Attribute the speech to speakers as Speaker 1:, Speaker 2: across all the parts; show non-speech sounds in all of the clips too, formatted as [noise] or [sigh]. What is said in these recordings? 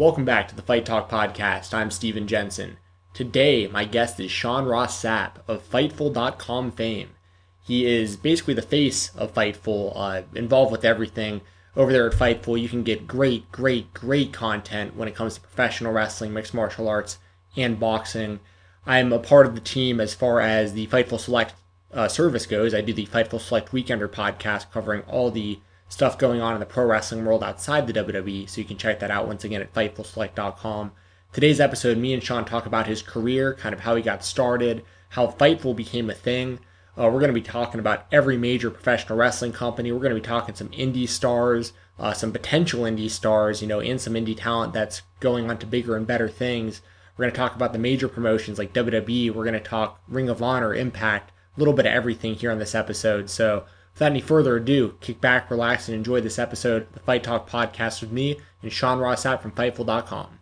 Speaker 1: Welcome back to the Fight Talk Podcast. I'm Steven Jensen. Today, my guest is Sean Ross Sapp of Fightful.com fame. He is basically the face of Fightful, uh, involved with everything. Over there at Fightful, you can get great, great, great content when it comes to professional wrestling, mixed martial arts, and boxing. I'm a part of the team as far as the Fightful Select uh, service goes. I do the Fightful Select Weekender podcast covering all the stuff going on in the pro wrestling world outside the WWE, so you can check that out once again at FightfulSelect.com. Today's episode, me and Sean talk about his career, kind of how he got started, how Fightful became a thing. Uh, we're going to be talking about every major professional wrestling company. We're going to be talking some indie stars, uh, some potential indie stars, you know, and some indie talent that's going on to bigger and better things. We're going to talk about the major promotions like WWE. We're going to talk Ring of Honor, Impact, a little bit of everything here on this episode. So, Without any further ado, kick back, relax, and enjoy this episode of the Fight Talk podcast with me and Sean Ross Sapp from Fightful.com.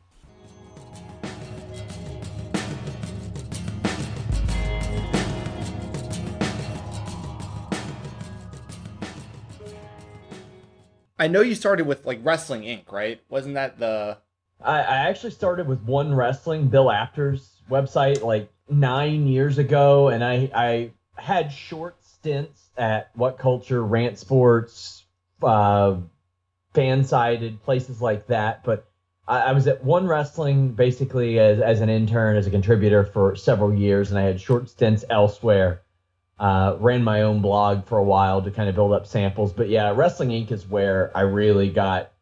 Speaker 1: I know you started with like Wrestling Inc., right? Wasn't that the?
Speaker 2: I, I actually started with One Wrestling, Bill Apter's website, like nine years ago, and I I had short stints at What Culture, Rant Sports, uh, Fansided, places like that. But I, I, was at One Wrestling basically as, as an intern, as a contributor for several years, and I had short stints elsewhere. Uh, ran my own blog for a while to kind of build up samples. But yeah, Wrestling Inc. is where I really got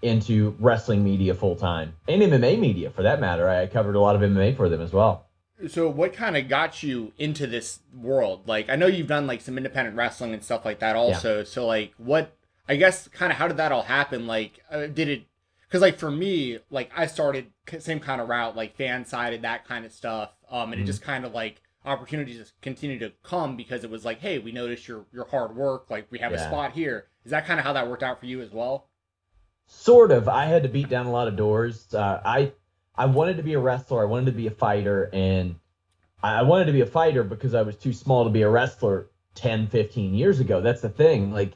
Speaker 2: into wrestling media full time and MMA media for that matter. I covered a lot of MMA for them as well
Speaker 1: so what kind of got you into this world? Like i know you've done like some independent wrestling and stuff like that also. Yeah. so like what i guess kind of how did that all happen? Like uh, did it because like for me like i started same kind of route like Fansided that kind of stuff. Um and mm-hmm. it just kind of like opportunities just continue to come because it was like hey we noticed your your hard work like we have yeah. a spot here. Is that kind of how that worked out for you as well?
Speaker 2: Sort of. I had to beat down a lot of doors. Uh, i I wanted to be a wrestler. I wanted to be a fighter. And I wanted to be a fighter because I was too small to be a wrestler 10, 15 years ago. That's the thing. Like,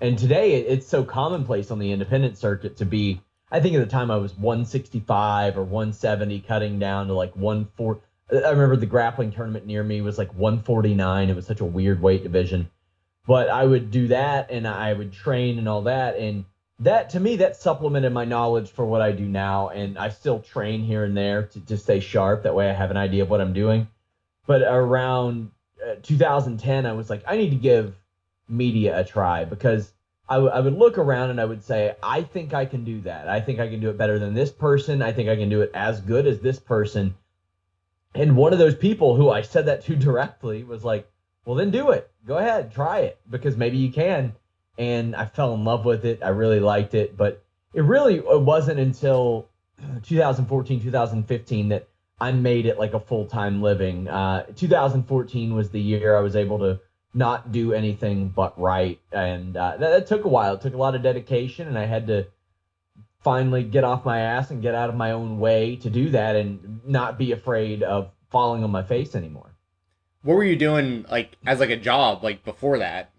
Speaker 2: and today it's so commonplace on the independent circuit to be, I think at the time I was 165 or 170, cutting down to like 140. I remember the grappling tournament near me was like 149. It was such a weird weight division. But I would do that and I would train and all that. And that to me that supplemented my knowledge for what I do now, and I still train here and there to, to stay sharp. That way, I have an idea of what I'm doing. But around uh, 2010, I was like, I need to give media a try because I, w- I would look around and I would say, I think I can do that. I think I can do it better than this person. I think I can do it as good as this person. And one of those people who I said that to [laughs] directly was like, well, then do it. Go ahead, try it because maybe you can and I fell in love with it. I really liked it, but it really it wasn't until 2014, 2015 that I made it like a full time living. Uh, 2014 was the year I was able to not do anything but write, and uh, that, that took a while. It took a lot of dedication, and I had to finally get off my ass and get out of my own way to do that, and not be afraid of falling on my face anymore.
Speaker 1: What were you doing like as like a job like before that?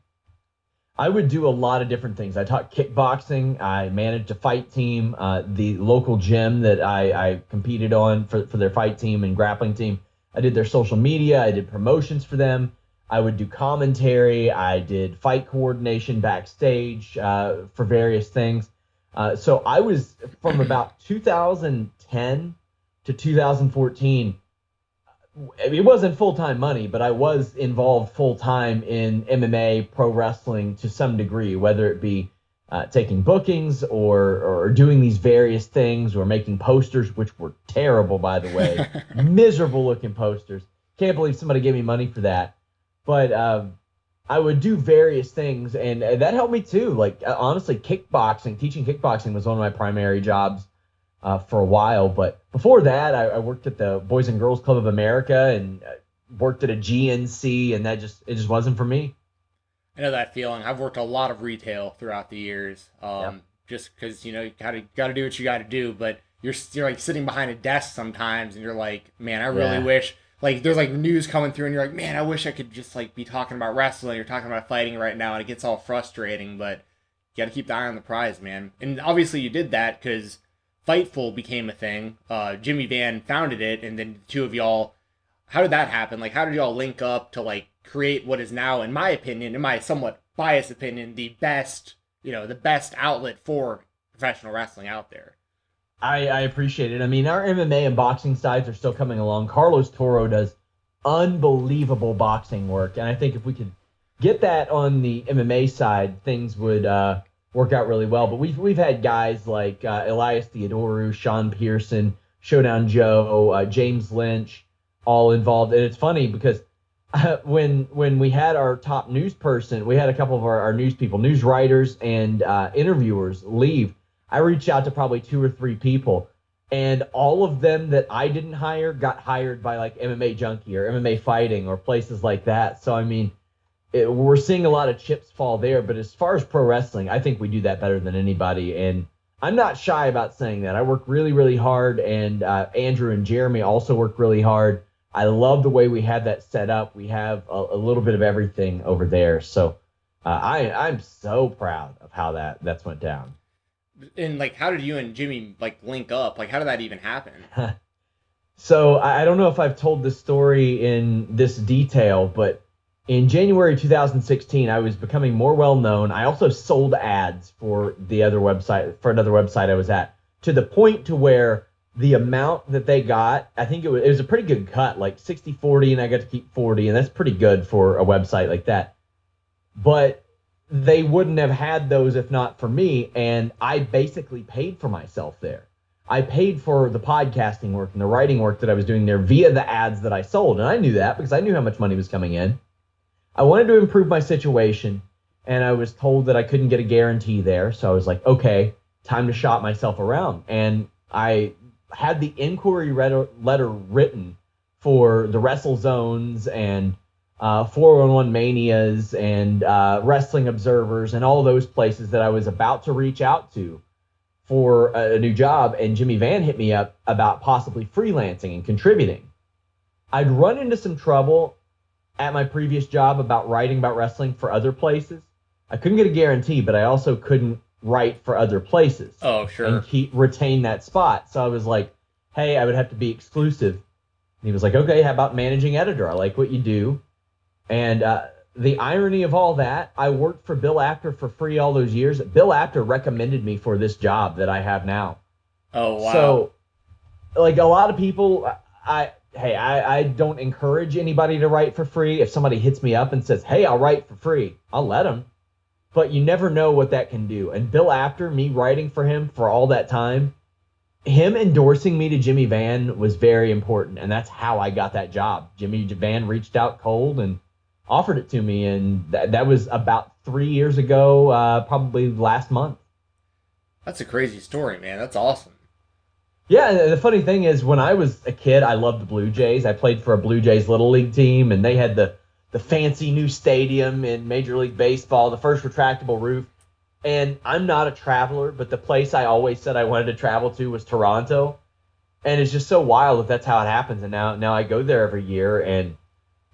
Speaker 2: I would do a lot of different things. I taught kickboxing. I managed a fight team. Uh, the local gym that I, I competed on for, for their fight team and grappling team. I did their social media. I did promotions for them. I would do commentary. I did fight coordination backstage uh, for various things. Uh, so I was from about 2010 to 2014 it wasn't full time money, but I was involved full time in MMA, pro wrestling to some degree, whether it be uh, taking bookings or or doing these various things or making posters, which were terrible, by the way, [laughs] miserable looking posters. Can't believe somebody gave me money for that. But um, I would do various things, and that helped me too. Like uh, honestly, kickboxing, teaching kickboxing was one of my primary jobs uh, for a while. But before that, I, I, worked at the Boys and Girls Club of America and uh, worked at a GNC, and that just it just wasn't for me.
Speaker 1: I know that feeling. I've worked a lot of retail throughout the years, um, yeah. just because you know you gotta gotta do what you gotta do. But you're you're like sitting behind a desk sometimes, and you're like, man, I really yeah. wish. Like there's like news coming through, and you're like, man, I wish I could just like be talking about wrestling. You're talking about fighting right now, and it gets all frustrating. But you got to keep the eye on the prize, man. And obviously, you did that because Fightful became a thing. Uh, Jimmy Van founded it, and then the two of y'all. How did that happen? Like, how did y'all link up to like create what is now, in my opinion, in my somewhat biased opinion, the best, you know, the best outlet for professional wrestling out there?
Speaker 2: I, I appreciate it. I mean, our MMA and boxing sides are still coming along. Carlos Toro does unbelievable boxing work, and I think if we could get that on the MMA side, things would uh, work out really well. But we've we've had guys like uh, Elias Theodorou, Sean Pearson, Showdown Joe, uh, James Lynch, all involved. And it's funny because uh, [laughs] when when we had our top news person, we had a couple of our, our news people, news writers, and uh, interviewers leave. I reached out to probably two or three people, and all of them that I didn't hire got hired by like MMA Junkie or MMA Fighting or places like that. So I mean it, we're seeing a lot of chips fall there. But as far as pro wrestling, I think we do that better than anybody. And I'm not shy about saying that. I work really, really hard, and uh, Andrew and Jeremy also work really hard. I love the way we have that set up. We have a, a little bit of everything over there. So uh, I I'm so proud of how that that's went down.
Speaker 1: And like, how did you and Jimmy like link up? Like, how did that even happen? [laughs]
Speaker 2: so I don't know if I've told this story in this detail, but in January 2016, I was becoming more well known. I also sold ads for the other website for another website I was at to the point to where the amount that they got, I think it was, it was a pretty good cut, like 60 40, and I got to keep 40, and that's pretty good for a website like that. But they wouldn't have had those if not for me, and I basically paid for myself there. I paid for the podcasting work and the writing work that I was doing there via the ads that I sold, and I knew that because I knew how much money was coming in. I wanted to improve my situation, and I was told that I couldn't get a guarantee there. So I was like, okay, time to shop myself around. And I had the inquiry letter written for the Wrestle Zones and uh, 411 Manias and uh, Wrestling Observers and all those places that I was about to reach out to for a, a new job. And Jimmy Van hit me up about possibly freelancing and contributing. I'd run into some trouble at my previous job about writing about wrestling for other places. I couldn't get a guarantee, but I also couldn't write for other places.
Speaker 1: Oh, sure.
Speaker 2: And keep retain that spot. So I was like, hey, I would have to be exclusive. And he was like, okay, how about managing editor? I like what you do. And uh, the irony of all that, I worked for Bill Apter for free all those years. Bill Apter recommended me for this job that I have now.
Speaker 1: Oh wow.
Speaker 2: So, like a lot of people, I hey, I, I don't encourage anybody to write for free. If somebody hits me up and says, hey, I'll write for free, I'll let them. But you never know what that can do. And Bill Apter, me writing for him for all that time, him endorsing me to Jimmy Van was very important. And that's how I got that job. Jimmy Van reached out cold and offered it to me. And that, that was about three years ago, uh, probably last month.
Speaker 1: That's a crazy story, man. That's awesome.
Speaker 2: Yeah, the funny thing is, when I was a kid, I loved the Blue Jays. I played for a Blue Jays little league team, and they had the the fancy new stadium in Major League Baseball, the first retractable roof. And I'm not a traveler, but the place I always said I wanted to travel to was Toronto. And it's just so wild if that's how it happens. And now, now I go there every year, and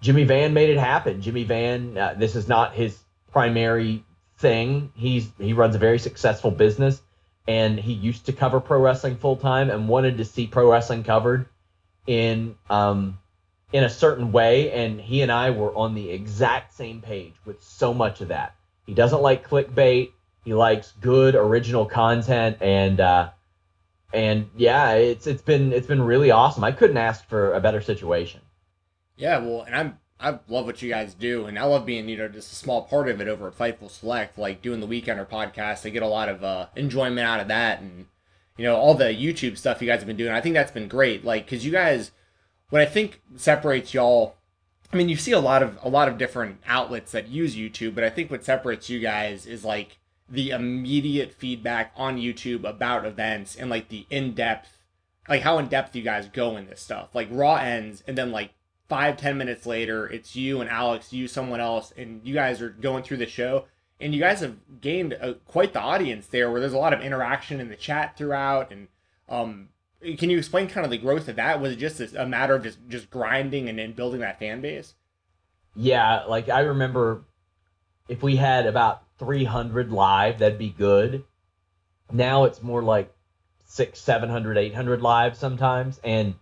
Speaker 2: Jimmy Van made it happen. Jimmy Van, uh, this is not his primary thing. He's he runs a very successful business and he used to cover pro wrestling full time and wanted to see pro wrestling covered in um, in a certain way. And he and I were on the exact same page with so much of that. He doesn't like clickbait. He likes good original content, and uh, and yeah, it's it's been it's been really awesome. I couldn't ask for a better situation.
Speaker 1: Yeah, well, and I'm I love what you guys do, and I love being you know just a small part of it over at Fightful Select, like doing the Weekender podcast. I get a lot of uh, enjoyment out of that, and you know all the YouTube stuff you guys have been doing. I think that's been great, like because you guys, what I think separates y'all. I mean, you see a lot of a lot of different outlets that use YouTube, but I think what separates you guys is like the immediate feedback on YouTube about events and like the in depth, like how in depth you guys go in this stuff. Like Raw ends, and then like five ten minutes later it's you and alex you someone else and you guys are going through the show. And you guys have gained a, quite the audience there where there's a lot of interaction in the chat throughout and um, can you explain kind of the growth of that? Was it just a matter of just just grinding and, and building that fan base?
Speaker 2: Yeah like i remember if we had about 300 live that'd be good. Now it's more like six, 700, 800 live sometimes. And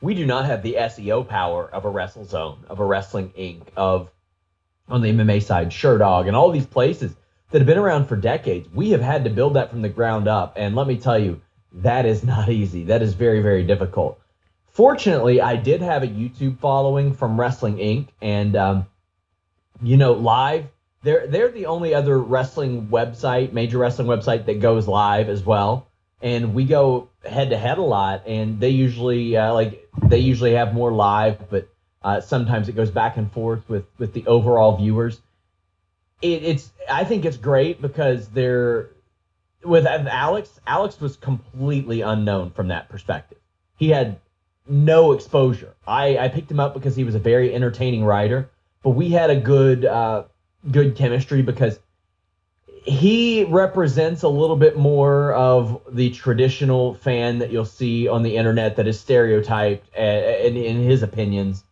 Speaker 2: we do not have the SEO power of a WrestleZone, of a Wrestling Inc., of on the MMA side, Sherdog, and all these places that have been around for decades. We have had to build that from the ground up. And let me tell you, that is not easy. That is very, very difficult. Fortunately, I did have a YouTube following from Wrestling Inc. And, um, you know, live, they're, they're the only other wrestling website, major wrestling website that goes live as well. And we go head to head a lot. And they usually, uh, like, they usually have more live, but uh, sometimes it goes back and forth with, with the overall viewers. It, it's, I think it's great because they're, with Alex, Alex was completely unknown from that perspective. He had no exposure. I, I picked him up because he was a very entertaining writer, but we had a good uh, good chemistry because he represents a little bit more of the traditional fan that you'll see on the internet that is stereotyped uh, in, in his opinions.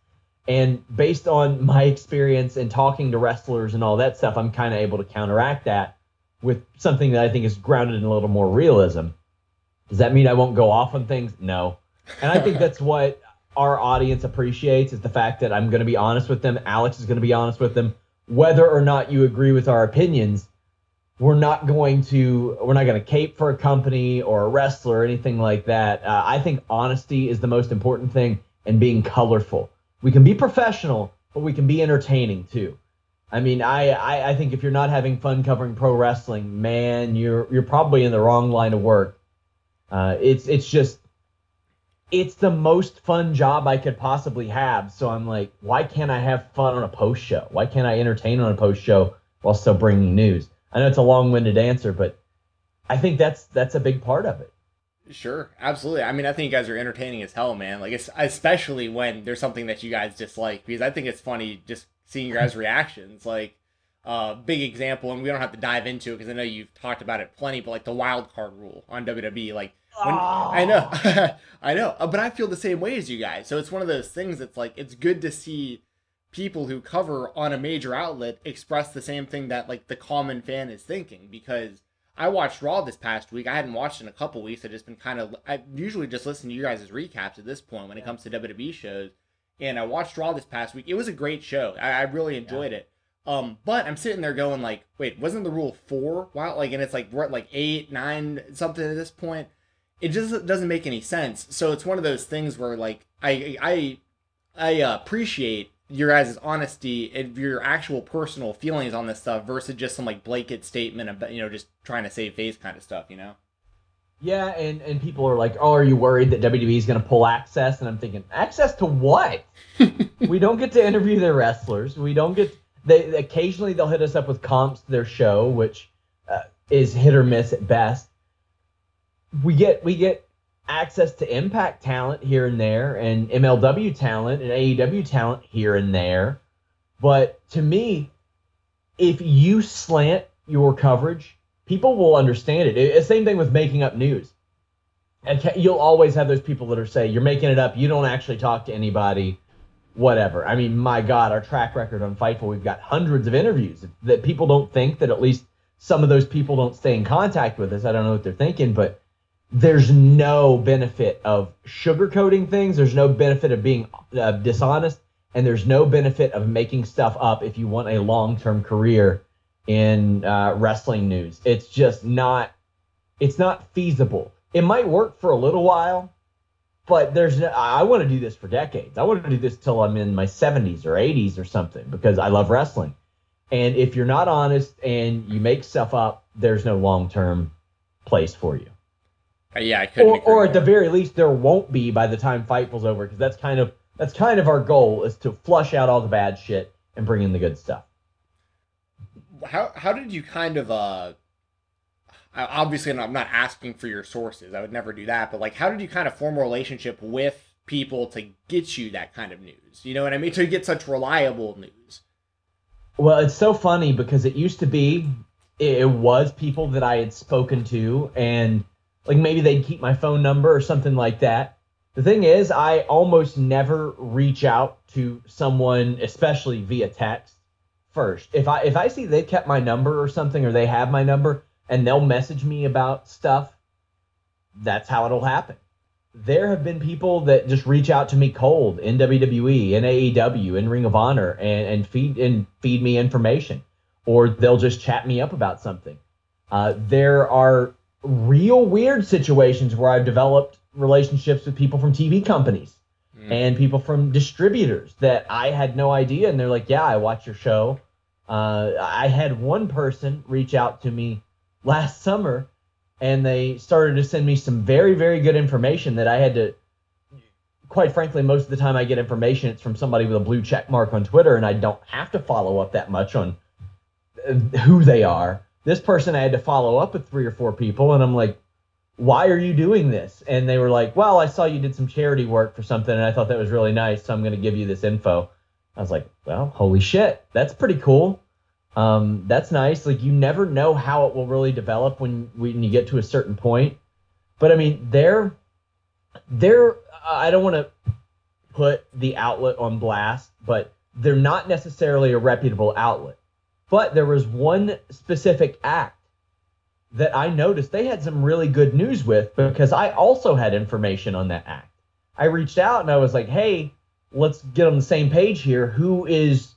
Speaker 2: And based on my experience and talking to wrestlers and all that stuff, I'm kind of able to counteract that with something that I think is grounded in a little more realism. Does that mean I won't go off on things? No. And I think [laughs] that's what our audience appreciates is the fact that I'm going to be honest with them. Alex is going to be honest with them. Whether or not you agree with our opinions, we're not going to we're not going to cape for a company or a wrestler or anything like that. Uh, I think honesty is the most important thing and being colorful. We can be professional, but we can be entertaining too. I mean, I, I, I think if you're not having fun covering pro wrestling, man, you're you're probably in the wrong line of work. Uh, it's it's just it's the most fun job I could possibly have. So I'm like, why can't I have fun on a post show? Why can't I entertain on a post show while still bringing news? I know it's a long-winded answer, but I think that's that's a big part of it.
Speaker 1: Sure, absolutely. I mean, I think you guys are entertaining as hell, man. Like, it's, especially when there's something that you guys dislike, because I think it's funny just seeing your guys' reactions. Like, uh, big example, and we don't have to dive into it because I know you've talked about it plenty, but like the wild card rule on WWE, like when, oh. I know, [laughs] I know, uh, but I feel the same way as you guys. So it's one of those things that's like it's good to see people who cover on a major outlet express the same thing that like the common fan is thinking because I watched Raw this past week. I hadn't watched in a couple weeks. I've just been kind of I usually just listen to you guys' recaps at this point when it comes to WWE shows. And I watched Raw this past week. It was a great show. I, I really enjoyed yeah. it. Um, but I'm sitting there going like, wait, wasn't the rule four? Wow, like, and it's like we're at like eight, nine, something at this point it just doesn't make any sense. So it's one of those things where like I I I uh, appreciate your guys' honesty and your actual personal feelings on this stuff versus just some like blanket statement about you know just trying to save face kind of stuff, you know.
Speaker 2: Yeah, and and people are like, "Oh, are you worried that WWE is going to pull access?" And I'm thinking, "Access to what? [laughs] we don't get to interview their wrestlers. We don't get. They occasionally they'll hit us up with comps to their show, which uh, is hit or miss at best we get we get access to impact talent here and there and MLW talent and AEW talent here and there. But to me, if you slant your coverage, people will understand it. It's same thing with making up news. You'll always have those people that are say you're making it up. You don't actually talk to anybody, whatever. I mean, my God, our track record on Fightful, we've got hundreds of interviews that people don't think that at least some of those people don't stay in contact with us. I don't know what they're thinking, but there's no benefit of sugarcoating things. There's no benefit of being uh, dishonest, and there's no benefit of making stuff up if you want a long-term career in uh, wrestling news. It's just not. It's not feasible. It might work for a little while, but there's. No, I want to do this for decades. I want to do this till I'm in my 70s or 80s or something because I love wrestling. And if you're not honest and you make stuff up, there's no long-term place for you.
Speaker 1: Uh, yeah, I couldn't.
Speaker 2: Or, or at the very least, there won't be by the time Fightful's over, because that's kind of that's kind of our goal is to flush out all the bad shit and bring in the good stuff.
Speaker 1: How how did you kind of uh? Obviously, I'm not asking for your sources. I would never do that. But like, how did you kind of form a relationship with people to get you that kind of news? You know what I mean? To get such reliable news.
Speaker 2: Well, it's so funny because it used to be it was people that I had spoken to and like maybe they'd keep my phone number or something like that. The thing is, I almost never reach out to someone, especially via text first. If I if I see they've kept my number or something or they have my number and they'll message me about stuff, that's how it'll happen. There have been people that just reach out to me cold in WWE, in AEW, in Ring of Honor, and, and feed and feed me information, or they'll just chat me up about something. Uh, there are real weird situations where I've developed relationships with people from TV companies mm. and people from distributors that I had no idea, and they're like, "Yeah, I watch your show." Uh, I had one person reach out to me last summer and they started to send me some very very good information that I had to quite frankly most of the time I get information it's from somebody with a blue check mark on Twitter and I don't have to follow up that much on uh, who they are this person I had to follow up with three or four people and I'm like why are you doing this and they were like well I saw you did some charity work for something and I thought that was really nice so I'm going to give you this info I was like well holy shit that's pretty cool um, that's nice. Like you never know how it will really develop when when you get to a certain point. But I mean, they're they're I don't want to put the outlet on blast, but they're not necessarily a reputable outlet. But there was one specific act that I noticed they had some really good news with because I also had information on that act. I reached out and I was like, "Hey, let's get on the same page here. Who is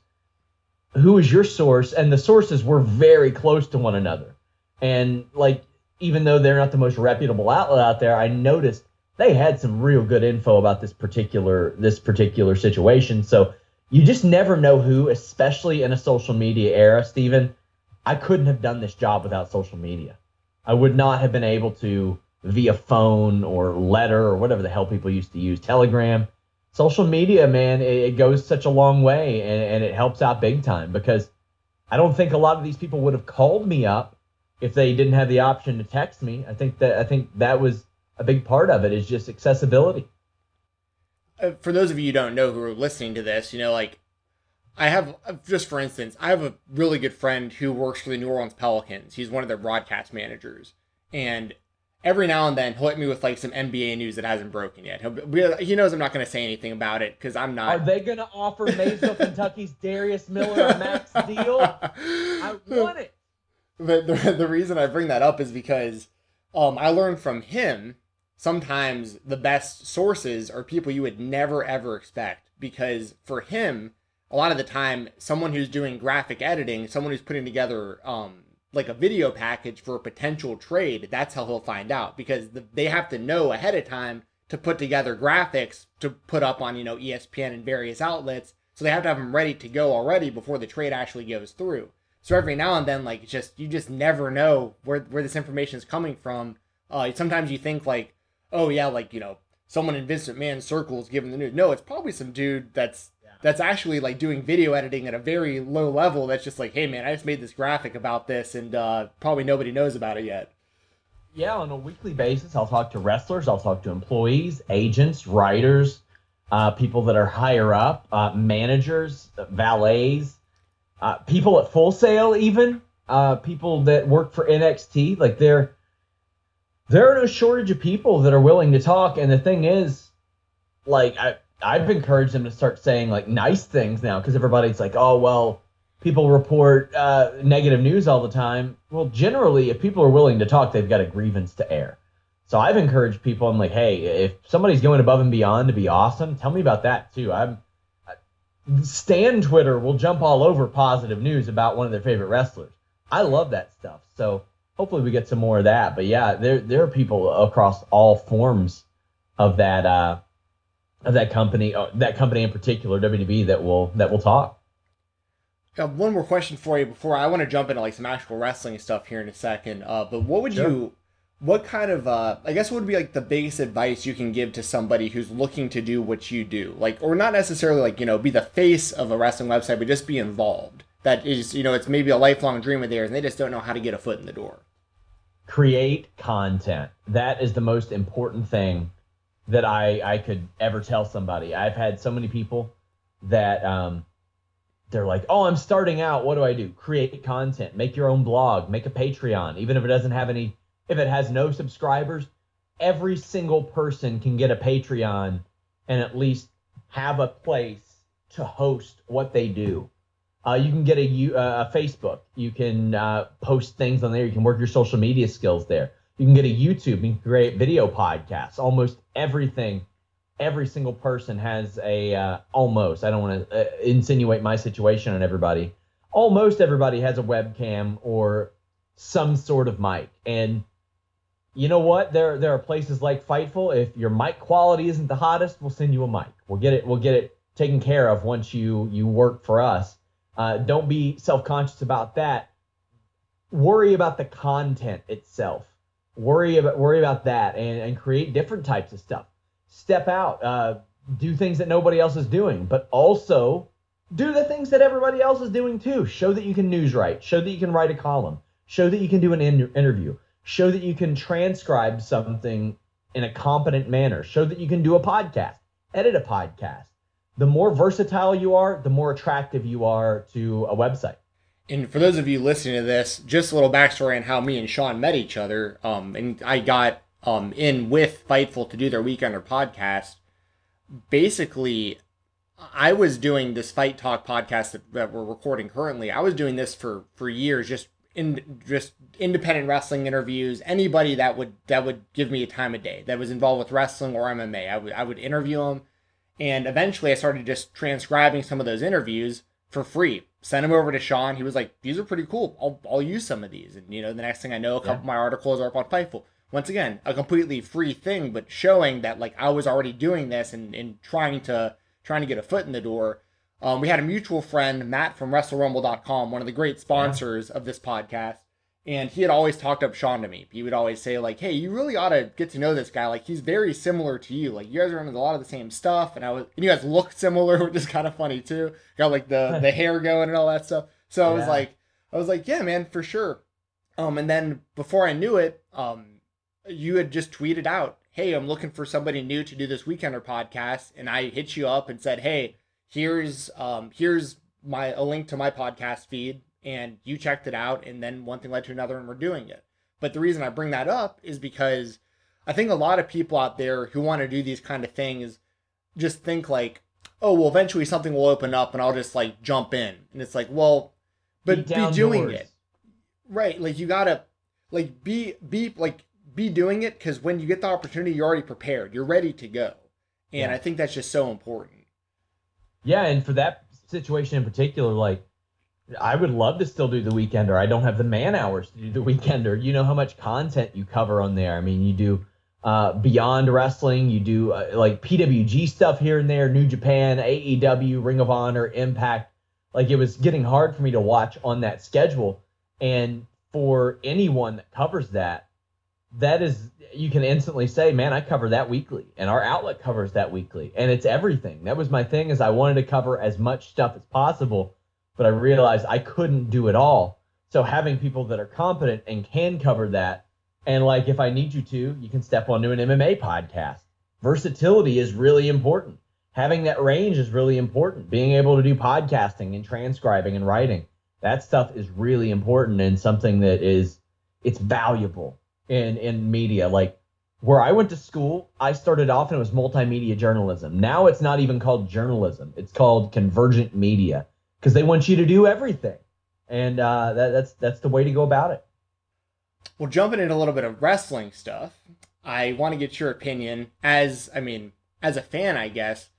Speaker 2: who is your source? And the sources were very close to one another. And like, even though they're not the most reputable outlet out there, I noticed they had some real good info about this particular this particular situation. So you just never know who, especially in a social media era, Stephen. I couldn't have done this job without social media. I would not have been able to via phone or letter or whatever the hell people used to use, Telegram social media, man, it, it goes such a long way and, and it helps out big time because I don't think a lot of these people would have called me up if they didn't have the option to text me. I think that I think that was a big part of it is just accessibility.
Speaker 1: Uh, for those of you who don't know who are listening to this, you know, like I have just for instance, I have a really good friend who works for the New Orleans Pelicans. He's one of their broadcast managers, and every now and then he'll hit me with like some NBA news that hasn't broken yet. He'll he knows I'm not going to say anything about it because I'm not.
Speaker 2: Are they going to offer Maysville, [laughs] Kentucky's Darius Miller a max deal? I want it.
Speaker 1: But the, the reason I bring that up is because um, I learned from him sometimes the best sources are people you would never ever expect because for him a lot of the time someone who's doing graphic editing someone who's putting together um, like a video package for a potential trade, that's how he'll find out because the, they have to know ahead of time to put together graphics to put up on, you know, ESPN and various outlets. So they have to have them ready to go already before the trade actually goes through. So every now and then, like, just you just never know where where this information is coming from. Uh, sometimes you think like, oh yeah, like you know, someone in Vince McMahon's circles giving the news. No, it's probably some dude that's that's actually like doing video editing at a very low level that's just like hey man i just made this graphic about this and uh, probably nobody knows about it yet
Speaker 2: yeah on a weekly basis i'll talk to wrestlers i'll talk to employees agents writers uh, people that are higher up uh, managers valets uh, people at Full Sail even uh, people that work for nxt like there there are no shortage of people that are willing to talk and the thing is like I, I've encouraged them to start saying like nice things now because everybody's like, oh well, people report uh, negative news all the time. Well, generally, if people are willing to talk, they've got a grievance to air. So I've encouraged people. I'm like, hey, if somebody's going above and beyond to be awesome, tell me about that too. I'm Stan Twitter will jump all over positive news about one of their favorite wrestlers. I love that stuff. So hopefully we get some more of that. But yeah, there there are people across all forms of that uh, of that company, uh, that company in particular, WWE, that will that will talk.
Speaker 1: One more question for you before I want to jump into like some actual wrestling stuff here in a second. Uh, but what would sure. you, what kind of, uh, I guess, what would be like the biggest advice you can give to somebody who's looking to do what you do, like, or not necessarily like you know be the face of a wrestling website, but just be involved. That is, you know, it's maybe a lifelong dream of theirs, and they just don't know how to get a foot in the door.
Speaker 2: Create content. That is the most important thing that I I could ever tell somebody. I've had so many people that um, they're like, "Oh, I'm starting out. What do I do? Create content, make your own blog, make a Patreon, even if it doesn't have any if it has no subscribers, every single person can get a Patreon and at least have a place to host what they do. Uh, you can get a, uh, a Facebook. You can uh, post things on there. You can work your social media skills there. You can get a YouTube, you can create video podcasts. Almost everything, every single person has a uh, almost. I don't want to uh, insinuate my situation on everybody. Almost everybody has a webcam or some sort of mic, and you know what? There there are places like Fightful. If your mic quality isn't the hottest, we'll send you a mic. We'll get it. We'll get it taken care of once you you work for us. Uh, don't be self conscious about that. Worry about the content itself. Worry about worry about that and and create different types of stuff. Step out. Uh, do things that nobody else is doing, but also do the things that everybody else is doing too. Show that you can news write. Show that you can write a column. Show that you can do an in- interview show that you can transcribe something in a competent manner, show that you can do a podcast, edit a podcast. The more versatile you are, the more attractive you are to a website.
Speaker 1: And for those of you listening to this, just a little backstory on how me and Sean met each other. Um, and I got um, in with Fightful to do their Weekender podcast. Basically, I was doing this Fight Talk podcast that, that we're recording currently. I was doing this for for years, just in just independent wrestling interviews, anybody that would that would give me a time of day that was involved with wrestling or MMA, I would I would interview them, and eventually I started just transcribing some of those interviews for free. Sent them over to Sean. He was like, "These are pretty cool. I'll I'll use some of these." And you know, the next thing I know, a couple yeah. of my articles are up on Fightful. Once again, a completely free thing, but showing that like I was already doing this and, and trying to trying to get a foot in the door um, we had a mutual friend, Matt from WrestleRumble.com, one of the great sponsors yeah. of this podcast, and he had always talked up Sean to me. He would always say like, "Hey, you really ought to get to know this guy. Like, he's very similar to you. Like, you guys are into a lot of the same stuff, and I was, and you guys look [laughs] similar, which is kind of funny too. Got like the the [laughs] hair going and all that stuff. So I was like, I was like, yeah, man, for sure. Um, and then before I knew it, um, you had just tweeted out, "Hey, I'm looking for somebody new to do this Weekender podcast," and I hit you up and said, "Hey." here's um here's my a link to my podcast feed and you checked it out and then one thing led to another and we're doing it. But the reason i bring that up is because i think a lot of people out there who want to do these kind of things just think like oh well eventually something will open up and i'll just like jump in. And it's like well but be, be doing doors. it. Right. Like you gotta like be be like be doing it because when you get the opportunity you're already prepared. You're ready to go. And yeah. i think that's just so important.
Speaker 2: Yeah, and for that situation in particular, like I would love to still do the weekender. I don't have the man hours to do the weekender. You know how much content you cover on there. I mean, you do uh, Beyond Wrestling, you do uh, like PWG stuff here and there, New Japan, AEW, Ring of Honor, Impact. Like it was getting hard for me to watch on that schedule. And for anyone that covers that, that is you can instantly say, man, I cover that weekly, and our outlet covers that weekly, and it's everything. That was my thing is I wanted to cover as much stuff as possible, but I realized I couldn't do it all. So having people that are competent and can cover that, and like if I need you to, you can step onto an MMA podcast. Versatility is really important. Having that range is really important. Being able to do podcasting and transcribing and writing, that stuff is really important and something that is it's valuable in in media. Like where I went to school, I started off and it was multimedia journalism. Now it's not even called journalism; it's called convergent media because they want you to do everything, and uh, that, that's that's the way to go about it.
Speaker 1: Well, jumping into a little bit of wrestling stuff, I want to get your opinion as I mean, as a fan, I guess.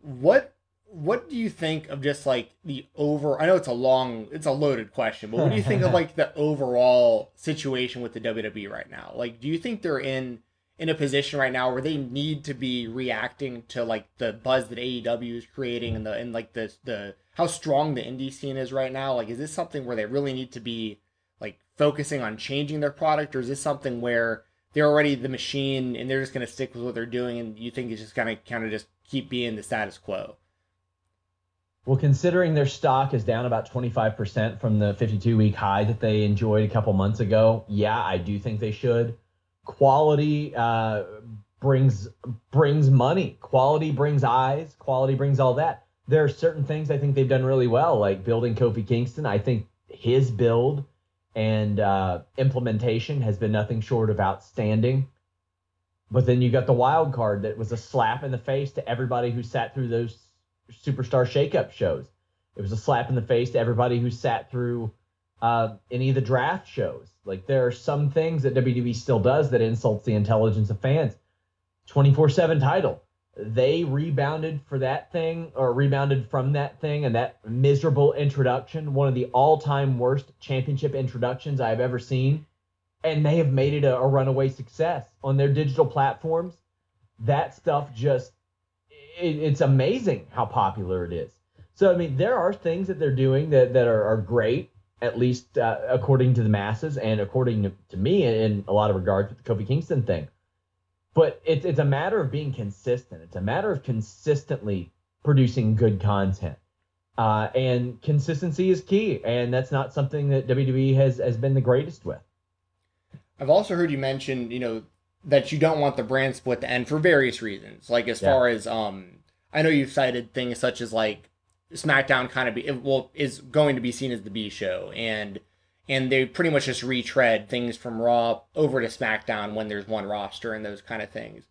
Speaker 1: What what do you think of just like the over i know it's a long it's a loaded question but what do you think of [laughs] like the overall situation with the wwe right now like do you think they're in in a position right now where they need to be reacting to like the buzz that aew is creating and the and like the the how strong the indie scene is right now like is this something where they really need to be like focusing on changing their product or is this something where they're already the machine and they're just going to stick with what they're doing and you think it's just going to kind of just keep being the status quo
Speaker 2: well, considering their stock is down about 25% from the 52 week high that they enjoyed a couple months ago, yeah, I do think they should. Quality uh, brings brings money. Quality brings eyes. Quality brings all that. There are certain things I think they've done really well, like building Kofi Kingston. I think his build and uh, implementation has been nothing short of outstanding. But then you got the wild card that was a slap in the face to everybody who sat through those superstar shakeup shows. It was a slap in the face to everybody who sat through uh, any of the draft shows. Like there are some things that WWE still does that insults the intelligence of fans. 24/7 title. They rebounded for that thing or rebounded from that thing and that miserable introduction, one of the all-time worst championship introductions I've ever seen, and they have made it a, a runaway success on their digital platforms. That stuff just it, it's amazing how popular it is. So I mean, there are things that they're doing that that are, are great, at least uh, according to the masses and according to, to me in, in, a lot of regards with the Kofi Kingston thing. But it's it's a matter of being consistent. It's a matter of consistently producing good content. Uh, and consistency is key, and that's not something that WWE has has been the greatest with.
Speaker 1: I've also heard you mention, you know, that you don't want the brand split to end for various reasons. Like as yeah. far as um, I know you've cited things such as like SmackDown kind of be well is going to be seen as the B show, and and they pretty much just retread things from Raw over to SmackDown when there's one roster and those kind of things.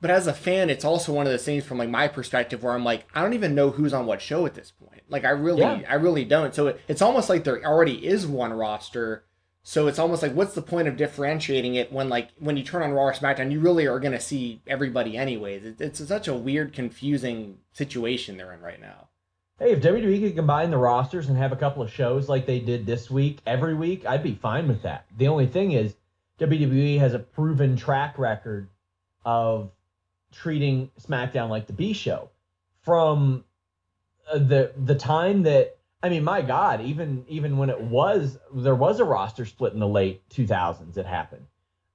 Speaker 1: But as a fan, it's also one of those things from like my perspective where I'm like, I don't even know who's on what show at this point. Like I really, yeah. I really don't. So it, it's almost like there already is one roster. So it's almost like, what's the point of differentiating it when like when you turn on Raw or SmackDown, you really are going to see everybody anyways. It, it's such a weird, confusing situation they're in right now.
Speaker 2: Hey, if WWE could combine the rosters and have a couple of shows like they did this week every week, I'd be fine with that. The only thing is, WWE has a proven track record of treating SmackDown like the B show. From uh, the the time that I mean, my God, even even when it was there was a roster split in the late 2000s, it happened.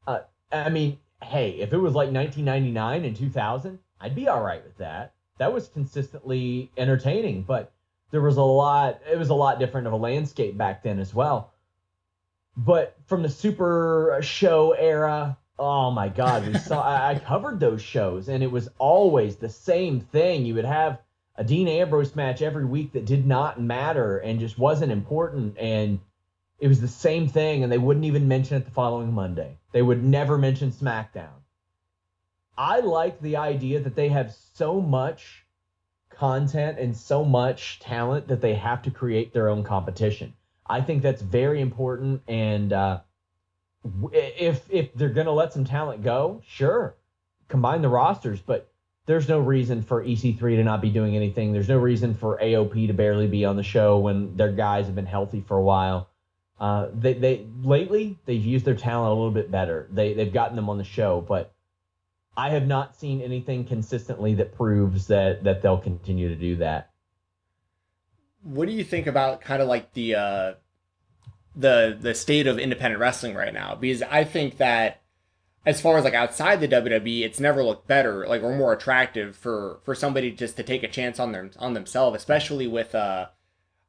Speaker 2: Uh, I mean, hey, if it was like 1999 and 2000, I'd be all right with that that was consistently entertaining. But there was a lot. It was a lot different of a landscape back then as well. But from the Super Show era, oh my God, we saw. I, covered those shows, and it was always the same thing. You would have a Dean Ambrose match every week that did not matter and just wasn't important, and it was the same thing. And they wouldn't even mention it the following Monday. They would never mention SmackDown. I like the idea that they have so much content and so much talent that they have to create their own competition. I think that's very important. And uh, if if they're going to let some talent go, sure, combine the rosters. But there's no reason for EC3 to not be doing anything. There's no reason for AOP to barely be on the show when their guys have been healthy for a while. Uh, they they lately they've used their talent a little bit better. They they've gotten them on the show, but I have not seen anything consistently that proves that that they'll continue to do that.
Speaker 1: What do you think about kind of like the uh, the the state of independent wrestling right now? Because I think that as far as like outside the WWE, it's never looked better, like or more attractive for for somebody just to take a chance on them on themselves, especially with uh,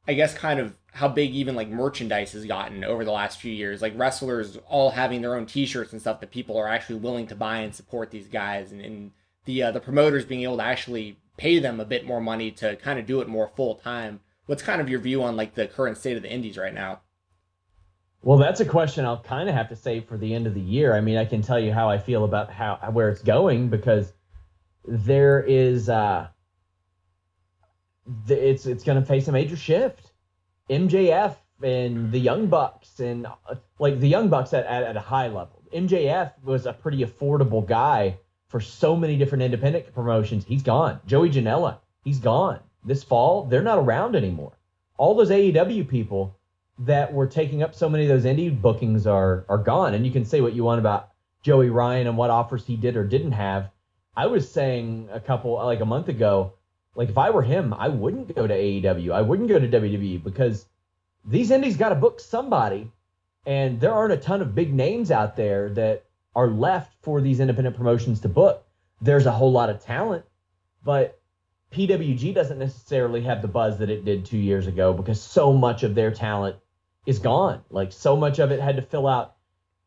Speaker 1: I guess kind of how big even like merchandise has gotten over the last few years. Like wrestlers all having their own T-shirts and stuff that people are actually willing to buy and support these guys, and, and the uh, the promoters being able to actually pay them a bit more money to kind of do it more full time. What's kind of your view on like the current state of the indies right now?
Speaker 2: Well, that's a question I'll kind of have to save for the end of the year. I mean, I can tell you how I feel about how where it's going because there is uh it's it's going to face a major shift MJF and the Young Bucks and uh, like the Young Bucks at, at, at, a high level. MJF was a pretty affordable guy for so many different independent promotions. He's gone. Joey Janela, he's gone. This fall, they're not around anymore. All those AEW people that were taking up so many of those indie bookings are are gone. And you can say what you want about Joey Ryan and what offers he did or didn't have. I was saying a couple like a month ago like if I were him, I wouldn't go to AEW. I wouldn't go to WWE because these indies got to book somebody, and there aren't a ton of big names out there that are left for these independent promotions to book. There's a whole lot of talent, but PWG doesn't necessarily have the buzz that it did two years ago because so much of their talent is gone. Like so much of it had to fill out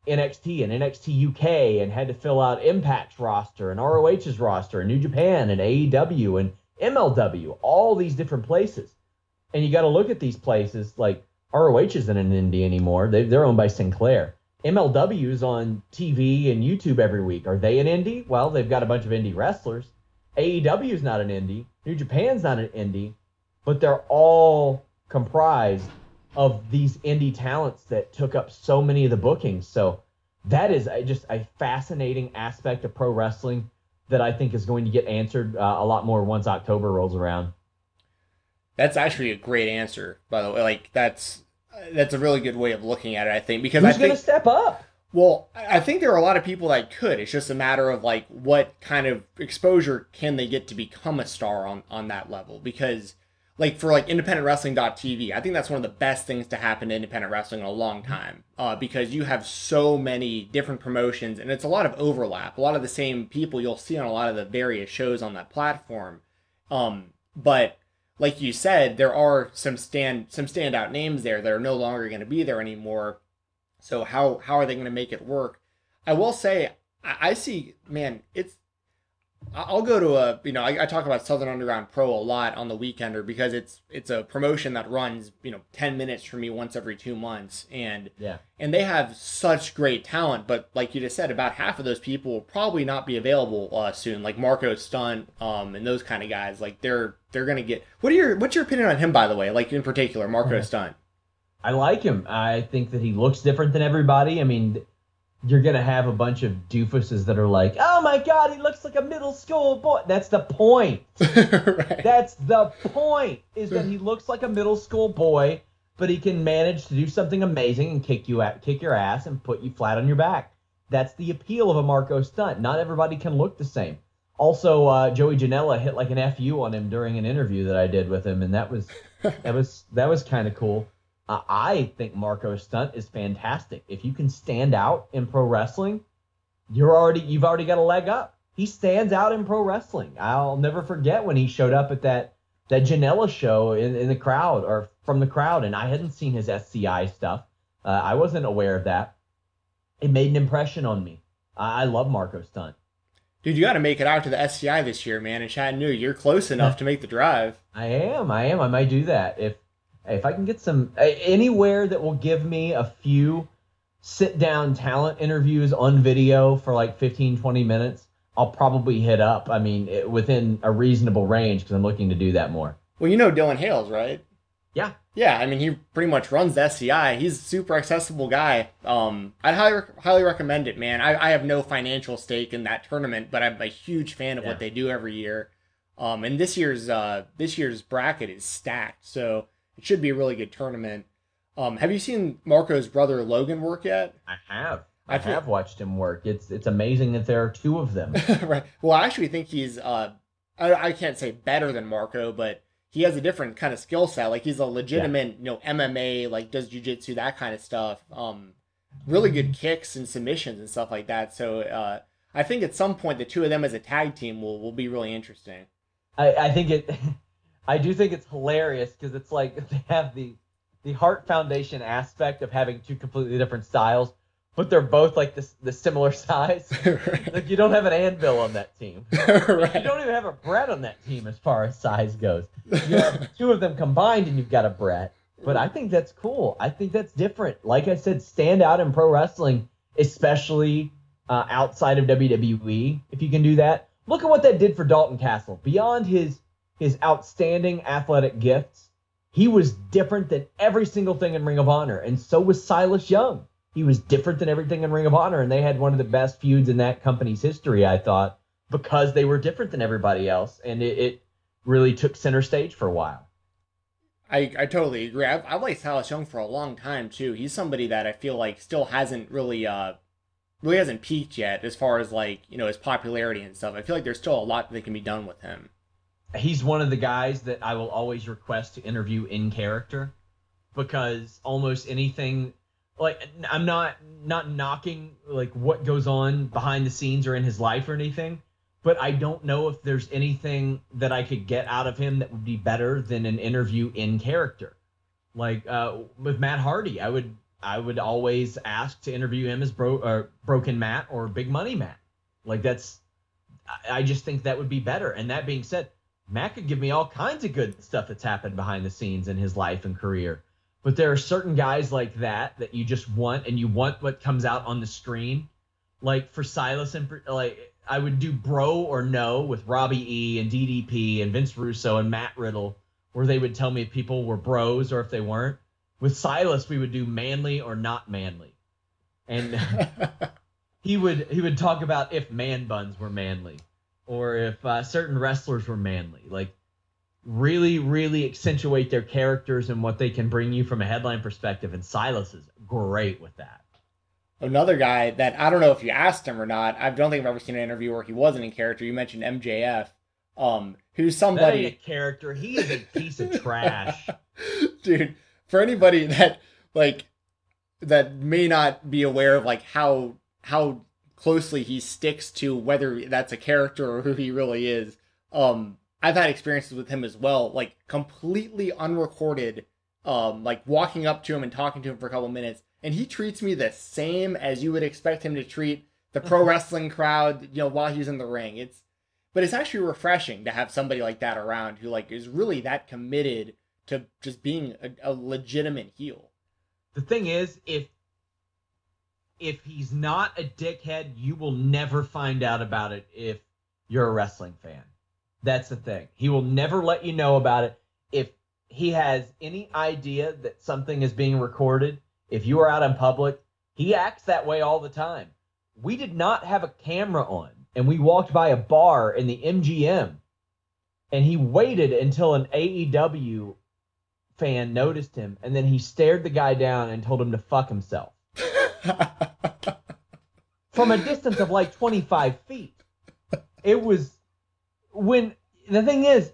Speaker 2: NXT and NXT UK and had to fill out Impact's roster and ROH's roster and New Japan and AEW and MLW, all these different places. And you got to look at these places like ROH isn't an indie anymore. They, they're owned by Sinclair. MLW is on TV and YouTube every week. Are they an indie? Well, they've got a bunch of indie wrestlers. AEW is not an indie. New Japan's not an indie, but they're all comprised of these indie talents that took up so many of the bookings. So that is just a fascinating aspect of pro wrestling that I think is going to get answered uh, a lot more once October rolls around.
Speaker 1: That's actually a great answer, by the way. Like that's that's a really good way of looking at it. I think because
Speaker 2: Who's
Speaker 1: I
Speaker 2: going to step up?
Speaker 1: Well, I think there are a lot of people that could. It's just a matter of like what kind of exposure can they get to become a star on on that level because like for like independent independentwrestling.tv, I think that's one of the best things to happen to independent wrestling in a long time uh, because you have so many different promotions and it's a lot of overlap. A lot of the same people you'll see on a lot of the various shows on that platform. Um, but like you said, there are some stand some standout names there that are no longer going to be there anymore. So how how are they going to make it work? I will say I, I see, man, it's I'll go to a you know I, I, talk about Southern Underground Pro a lot on the weekender because it's it's a promotion that runs you know ten minutes for me once every two months. And
Speaker 2: yeah.
Speaker 1: and they have such great talent but like you just said about half of those people will probably not be available uh, soon. Like Marco Stunt um and those kind of guys like they're they're gonna get what are your what's your opinion on him by the way? Like in particular Marco [laughs] Stunt.
Speaker 2: I like him. I think that he looks different than everybody. I mean you're gonna have a bunch of doofuses that are like, "Oh my god, he looks like a middle school boy." That's the point. [laughs] right. That's the point. Is that [laughs] he looks like a middle school boy, but he can manage to do something amazing and kick you at, kick your ass and put you flat on your back. That's the appeal of a Marco stunt. Not everybody can look the same. Also, uh, Joey Janela hit like an fu on him during an interview that I did with him, and that was [laughs] that was that was kind of cool. Uh, I think Marco Stunt is fantastic. If you can stand out in pro wrestling, you're already you've already got a leg up. He stands out in pro wrestling. I'll never forget when he showed up at that that Janela show in, in the crowd or from the crowd, and I hadn't seen his SCI stuff. Uh, I wasn't aware of that. It made an impression on me. I, I love Marco Stunt.
Speaker 1: Dude, you got to make it out to the SCI this year, man. In Chattanooga, you're close enough [laughs] to make the drive.
Speaker 2: I am. I am. I might do that if if I can get some anywhere that will give me a few sit down talent interviews on video for like 15 20 minutes I'll probably hit up. I mean, it, within a reasonable range because I'm looking to do that more.
Speaker 1: Well, you know Dylan Hales, right?
Speaker 2: Yeah.
Speaker 1: Yeah, I mean, he pretty much runs the SCI. He's a super accessible guy. Um, I'd highly highly recommend it, man. I, I have no financial stake in that tournament, but I'm a huge fan of yeah. what they do every year. Um, and this year's uh, this year's bracket is stacked, so it should be a really good tournament. Um, have you seen Marco's brother Logan work yet?
Speaker 2: I have. I, I have watched him work. It's it's amazing that there are two of them. [laughs]
Speaker 1: right. Well, I actually think he's uh, I, I can't say better than Marco, but he has a different kind of skill set. Like he's a legitimate, yeah. you know, MMA, like does jujitsu, that kind of stuff. Um, really good kicks and submissions and stuff like that. So uh, I think at some point the two of them as a tag team will will be really interesting.
Speaker 2: I, I think it. [laughs] I do think it's hilarious because it's like [laughs] they have the the Hart Foundation aspect of having two completely different styles, but they're both like this the similar [laughs] size. [laughs] right. Like you don't have an anvil on that team. right. You don't even have a Bret on that team as far as size goes. You have two of them combined and you've got a Bret. But I think that's cool. I think that's different. Like I said, stand out in pro wrestling, especially uh, outside of WWE. If you can do that, look at what that did for Dalton Castle. Beyond his his outstanding athletic gifts, he was different than every single thing in Ring of Honor. And so was Silas Young. He was different than everything in Ring of Honor. And they had one of the best feuds in that company's history, I thought, because they were different than everybody else. And it, it really took center stage for a while.
Speaker 1: I, I totally agree. I've, I've liked Silas Young for a long time too. He's somebody that I feel like still hasn't really uh really hasn't peaked yet as far as like you know his popularity and stuff. I feel like there's still a lot that can be done with him
Speaker 2: he's one of the guys that I will always request to interview in character because almost anything like I'm not not knocking like what goes on behind the scenes or in his life or anything, but I don't know if there's anything that I could get out of him that would be better than an interview in character. Like uh, with Matt Hardy, I would I would always ask to interview him as bro or Broken Matt or Big Money Matt. Like that's I just think that would be better. And that being said, Matt could give me all kinds of good stuff that's happened behind the scenes in his life and career. But there are certain guys like that that you just want, and you want what comes out on the screen. Like for Silas, and like I would do Bro or No with Robbie E and DDP and Vince Russo and Matt Riddle, where they would tell me if people were bros or if they weren't. with Silas, we would do manly or not manly, and [laughs] he would he would talk about if man buns were manly, or if uh, certain wrestlers were manly, like really really accentuate their characters and what they can bring you from a headline perspective. And Silas is great with that.
Speaker 1: Another guy that I don't know if you asked him or not. I don't think I've ever seen an interview where he wasn't in character. You mentioned MJF, um, who's somebody
Speaker 2: a character. He is a piece of [laughs] trash.
Speaker 1: dude for anybody that like that may not be aware of like how how closely he sticks to whether that's a character or who he really is um i've had experiences with him as well like completely unrecorded um like walking up to him and talking to him for a couple minutes and he treats me the same as you would expect him to treat the pro [laughs] wrestling crowd you know while he's in the ring it's but it's actually refreshing to have somebody like that around who like is really that committed to just being a, a legitimate heel.
Speaker 2: The thing is, if if he's not a dickhead, you will never find out about it if you're a wrestling fan. That's the thing. He will never let you know about it. If he has any idea that something is being recorded, if you are out in public, he acts that way all the time. We did not have a camera on, and we walked by a bar in the MGM, and he waited until an AEW fan noticed him, and then he stared the guy down and told him to fuck himself [laughs] from a distance of like 25 feet. It was when the thing is,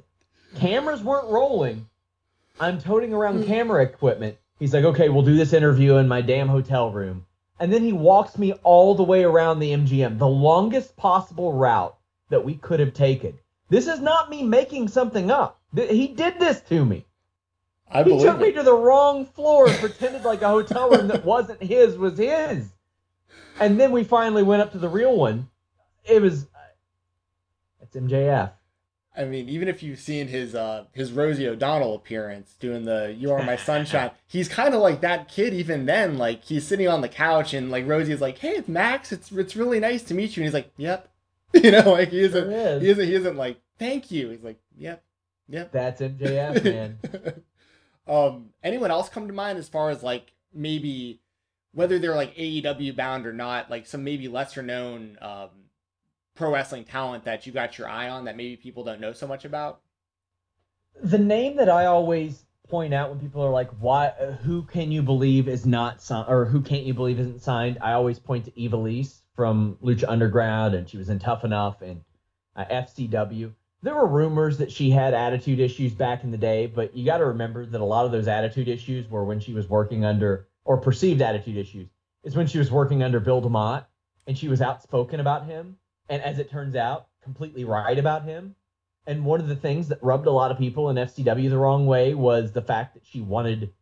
Speaker 2: cameras weren't rolling. I'm toting around hmm. camera equipment. He's like, okay, we'll do this interview in my damn hotel room. And then he walks me all the way around the MGM, the longest possible route that we could have taken. This is not me making something up. He did this to me.
Speaker 1: I
Speaker 2: He took me to the wrong floor and pretended like a hotel room that wasn't his was his. And then we finally went up to the real one. It was it's MJF.
Speaker 1: I mean, even if you've seen his uh his Rosie O'Donnell appearance doing the "You Are My Sunshine," [laughs] he's kind of like that kid. Even then, like he's sitting on the couch and like Rosie is like, "Hey, it's Max. It's it's really nice to meet you." And he's like, "Yep," [laughs] you know, like he isn't
Speaker 2: is.
Speaker 1: he isn't he isn't like, "Thank you." He's like, "Yep, yep."
Speaker 2: That's MJF, man. [laughs]
Speaker 1: um, anyone else come to mind as far as like maybe whether they're like AEW bound or not, like some maybe lesser known um, pro wrestling talent that you got your eye on that maybe people don't know so much about?
Speaker 2: the name that I always point out when people are like, "Why? Who can you believe is not signed, or who can't you believe isn't signed?" I always point to Eva Ivelisse from Lucha Underground, and she was in Tough Enough and uh, FCW. There were rumors that she had attitude issues back in the day, but you got to remember that a lot of those attitude issues were when she was working under, or perceived attitude issues, is when she was working under Bill DeMott, and she was outspoken about him, and as it turns out, completely right about him. And one of the things that rubbed a lot of people in FCW the wrong way was the fact that she wanted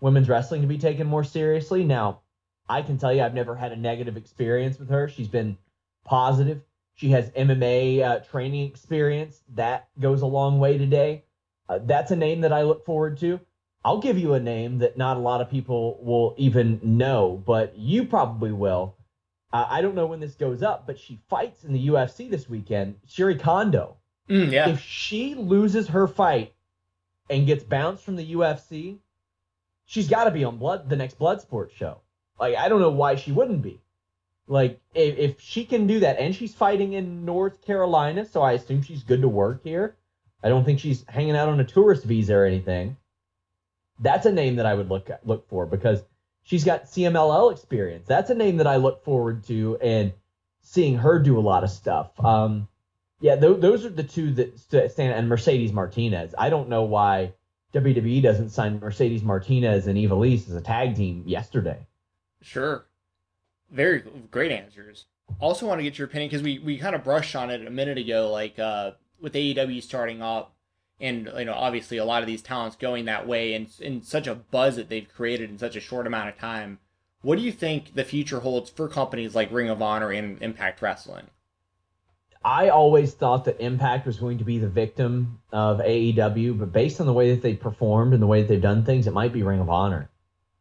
Speaker 2: women's wrestling to be taken more seriously. Now, I can tell you, I've never had a negative experience with her. She's been positive. She has MMA uh, training experience. That goes a long way today. Uh, that's a name that I look forward to. I'll give you a name that not a lot of people will even know, but you probably will. Uh, I don't know when this goes up, but she fights in the UFC this weekend. Syuri Kondo
Speaker 1: Mm, yeah.
Speaker 2: if she loses her fight and gets bounced from the UFC, she's got to be on blood the next Bloodsport show. Like I don't know why she wouldn't be. Like if, if she can do that, and she's fighting in North Carolina, so I assume she's good to work here. I don't think she's hanging out on a tourist visa or anything. That's a name that I would look look for because she's got CMLL experience. That's a name that I look forward to and seeing her do a lot of stuff. Um, yeah, th- those are the two that st- stand. And Mercedes Martinez. I don't know why WWE doesn't sign Mercedes Martinez and Ivelisse as a tag team yesterday.
Speaker 1: Sure. Very great answers. Also, want to get your opinion because we, we kind of brushed on it a minute ago, like uh, with AEW starting up, and you know obviously a lot of these talents going that way, and in such a buzz that they've created in such a short amount of time. What do you think the future holds for companies like Ring of Honor and Impact Wrestling?
Speaker 2: I always thought that Impact was going to be the victim of AEW, but based on the way that they performed and the way that they've done things, it might be Ring of Honor.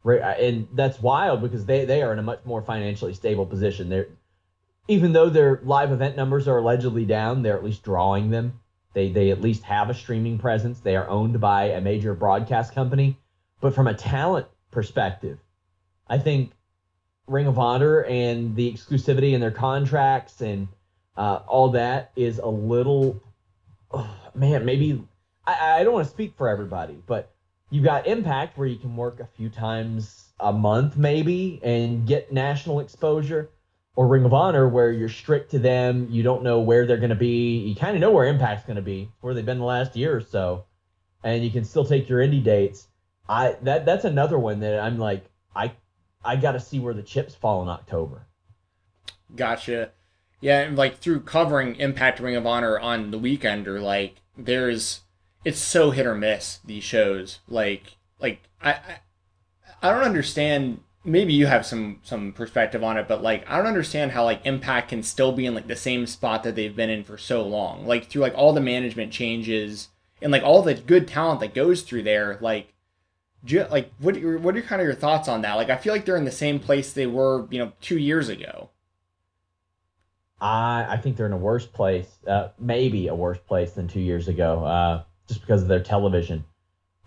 Speaker 2: And that's wild because they they are in a much more financially stable position. They're even though their live event numbers are allegedly down, they're at least drawing them. They they at least have a streaming presence. They are owned by a major broadcast company. But from a talent perspective. I think Ring of Honor and the exclusivity in their contracts and uh, all that is a little, oh, man, maybe I, I don't want to speak for everybody, but you've got Impact where you can work a few times a month maybe and get national exposure, or Ring of Honor where you're strict to them. You don't know where they're going to be. You kind of know where Impact's going to be, where they've been the last year or so, and you can still take your indie dates. I that that's another one that I'm like I I got to see where the chips fall in October.
Speaker 1: Gotcha. Yeah, and like through covering Impact Ring of Honor on the weekend, or like there's it's so hit or miss these shows. Like like I I, I don't understand maybe you have some some perspective on it, but like I don't understand how like Impact can still be in like the same spot that they've been in for so long. Like through like all the management changes and like all the good talent that goes through there, like you, like what are what are kind of your thoughts on that? Like I feel like they're in the same place they were, you know, 2 years ago.
Speaker 2: I I think they're in a worse place, uh, maybe a worse place than 2 years ago. Uh, just because of their television.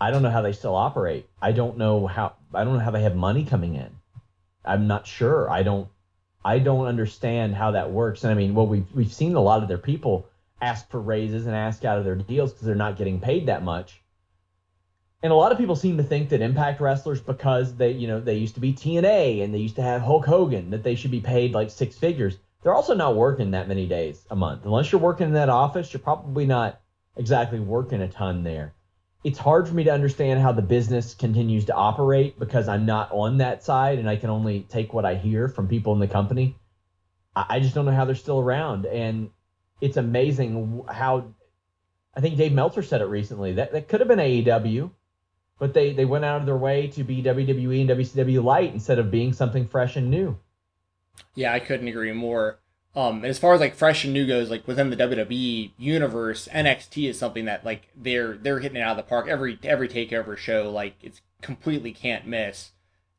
Speaker 2: I don't know how they still operate. I don't know how I don't know how they have money coming in. I'm not sure. I don't I don't understand how that works. And I mean, well we've we've seen a lot of their people ask for raises and ask out of their deals because they're not getting paid that much. And a lot of people seem to think that Impact wrestlers, because they, you know, they used to be TNA and they used to have Hulk Hogan, that they should be paid like six figures. They're also not working that many days a month. Unless you're working in that office, you're probably not exactly working a ton there. It's hard for me to understand how the business continues to operate because I'm not on that side and I can only take what I hear from people in the company. I just don't know how they're still around. And it's amazing how I think Dave Meltzer said it recently that that could have been AEW, but they they went out of their way to be WWE and WCW light instead of being something fresh and new.
Speaker 1: Yeah, I couldn't agree more. Um, as far as like fresh and new goes, like within the WWE universe, NXT is something that like they're they're hitting it out of the park every every takeover show. Like it's completely can't miss.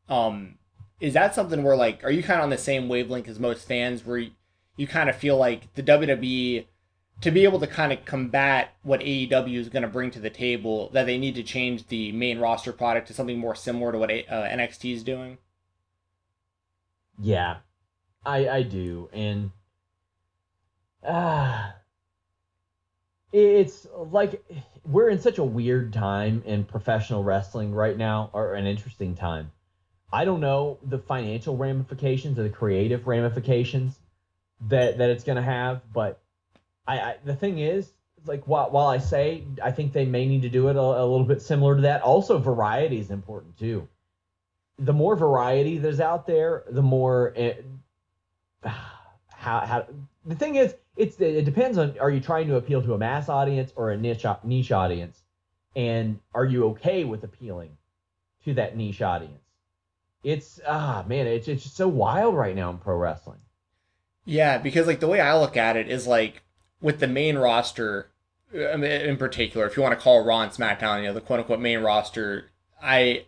Speaker 1: Um, is that something where like are you kind of on the same wavelength as most fans, where you, you kind of feel like the WWE to be able to kind of combat what AEW is going to bring to the table, that they need to change the main roster product to something more similar to what uh, NXT is doing?
Speaker 2: Yeah, I I do, and ah, it's like we're in such a weird time in professional wrestling right now, or an interesting time. I don't know the financial ramifications or the creative ramifications that that it's going to have, but I, I, the thing is, like while while I say I think they may need to do it a, a little bit similar to that, also variety is important too. The more variety there's out there, the more it, [sighs] how how the thing is it's it depends on are you trying to appeal to a mass audience or a niche niche audience, and are you okay with appealing to that niche audience? It's ah man, it's it's just so wild right now in pro wrestling.
Speaker 1: Yeah, because like the way I look at it is like with the main roster in particular, if you want to call Raw and SmackDown, you know, the quote unquote main roster, I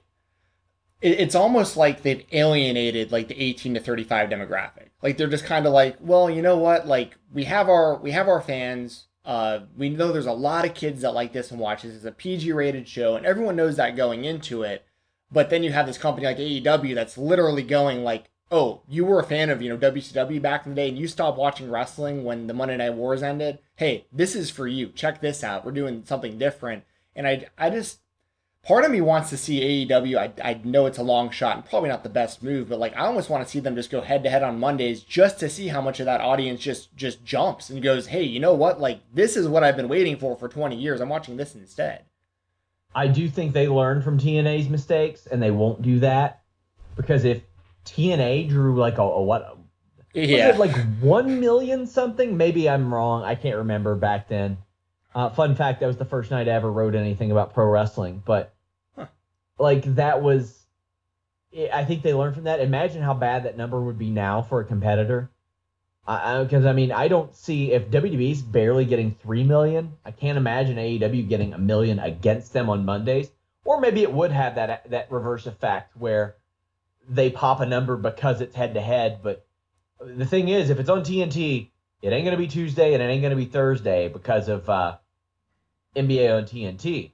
Speaker 1: it's almost like they've alienated like the 18 to 35 demographic. Like they're just kind of like, well, you know what? Like we have our we have our fans. Uh, we know there's a lot of kids that like this and watch this. It's a PG rated show, and everyone knows that going into it. But then you have this company like AEW that's literally going like, oh, you were a fan of you know WCW back in the day, and you stopped watching wrestling when the Monday Night Wars ended. Hey, this is for you. Check this out. We're doing something different. And I I just part of me wants to see AEW. I, I know it's a long shot and probably not the best move, but like I almost want to see them just go head to head on Mondays just to see how much of that audience just just jumps and goes, "Hey, you know what? Like this is what I've been waiting for for 20 years. I'm watching this instead."
Speaker 2: I do think they learned from TNA's mistakes and they won't do that because if TNA drew like a, a what yeah. like 1 million something, maybe I'm wrong. I can't remember back then. Uh, fun fact, that was the first night I ever wrote anything about pro wrestling, but like that was I think they learned from that. Imagine how bad that number would be now for a competitor. Because I, I, I, mean, I don't see if WWE's barely getting three million. I can't imagine AEW getting a million against them on Mondays. Or maybe it would have that that reverse effect where they pop a number because it's head to head. But the thing is, if it's on TNT, it ain't gonna be Tuesday and it ain't gonna be Thursday because of uh, NBA on TNT.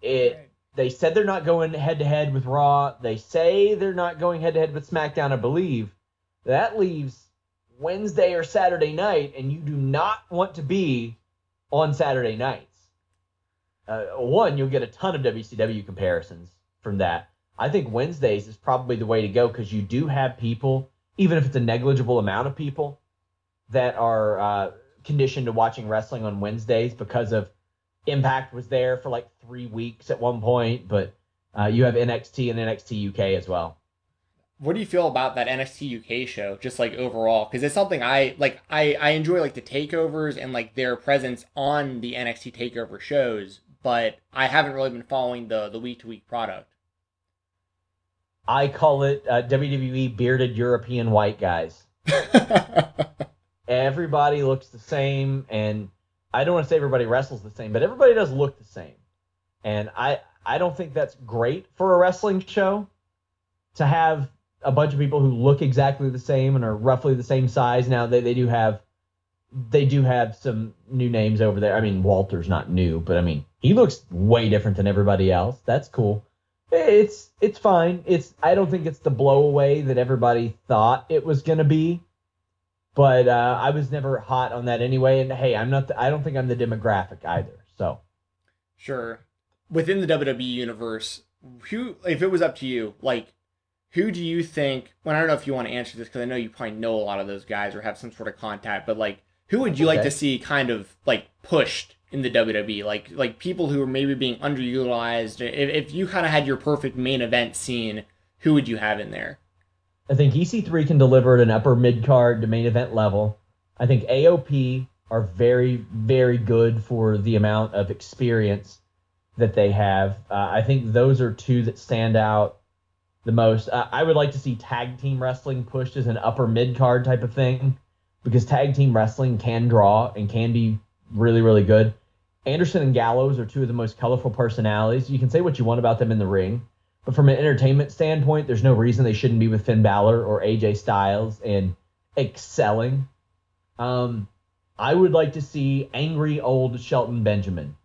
Speaker 2: It they said they're not going head to head with Raw. They say they're not going head to head with SmackDown, I believe. That leaves Wednesday or Saturday night, and you do not want to be on Saturday nights. Uh, one, you'll get a ton of WCW comparisons from that. I think Wednesdays is probably the way to go because you do have people, even if it's a negligible amount of people, that are uh, conditioned to watching wrestling on Wednesdays because of Impact was there for like three weeks at one point, but uh, you have NXT and NXT UK as well.
Speaker 1: What do you feel about that NXT UK show, just like overall? Because it's something I like. I I enjoy like the takeovers and like their presence on the NXT takeover shows, but I haven't really been following the the week to week product.
Speaker 2: I call it uh, WWE bearded European white guys. [laughs] everybody looks the same, and I don't want to say everybody wrestles the same, but everybody does look the same. And I I don't think that's great for a wrestling show to have a bunch of people who look exactly the same and are roughly the same size. Now they, they do have they do have some new names over there. I mean, Walter's not new, but I mean, he looks way different than everybody else. That's cool. It's it's fine. It's I don't think it's the blow away that everybody thought it was gonna be but uh, I was never hot on that anyway. And hey, I'm not. The, I don't think I'm the demographic either. So,
Speaker 1: sure. Within the WWE universe, who, if it was up to you, like, who do you think? Well, I don't know if you want to answer this because I know you probably know a lot of those guys or have some sort of contact. But like, who would you okay. like to see kind of like pushed in the WWE? Like, like people who are maybe being underutilized. If, if you kind of had your perfect main event scene, who would you have in there?
Speaker 2: I think EC3 can deliver at an upper mid card to main event level. I think AOP are very, very good for the amount of experience that they have. Uh, I think those are two that stand out the most. Uh, I would like to see tag team wrestling pushed as an upper mid card type of thing because tag team wrestling can draw and can be really, really good. Anderson and Gallows are two of the most colorful personalities. You can say what you want about them in the ring. But from an entertainment standpoint, there's no reason they shouldn't be with Finn Balor or AJ Styles and excelling. Um, I would like to see angry old Shelton Benjamin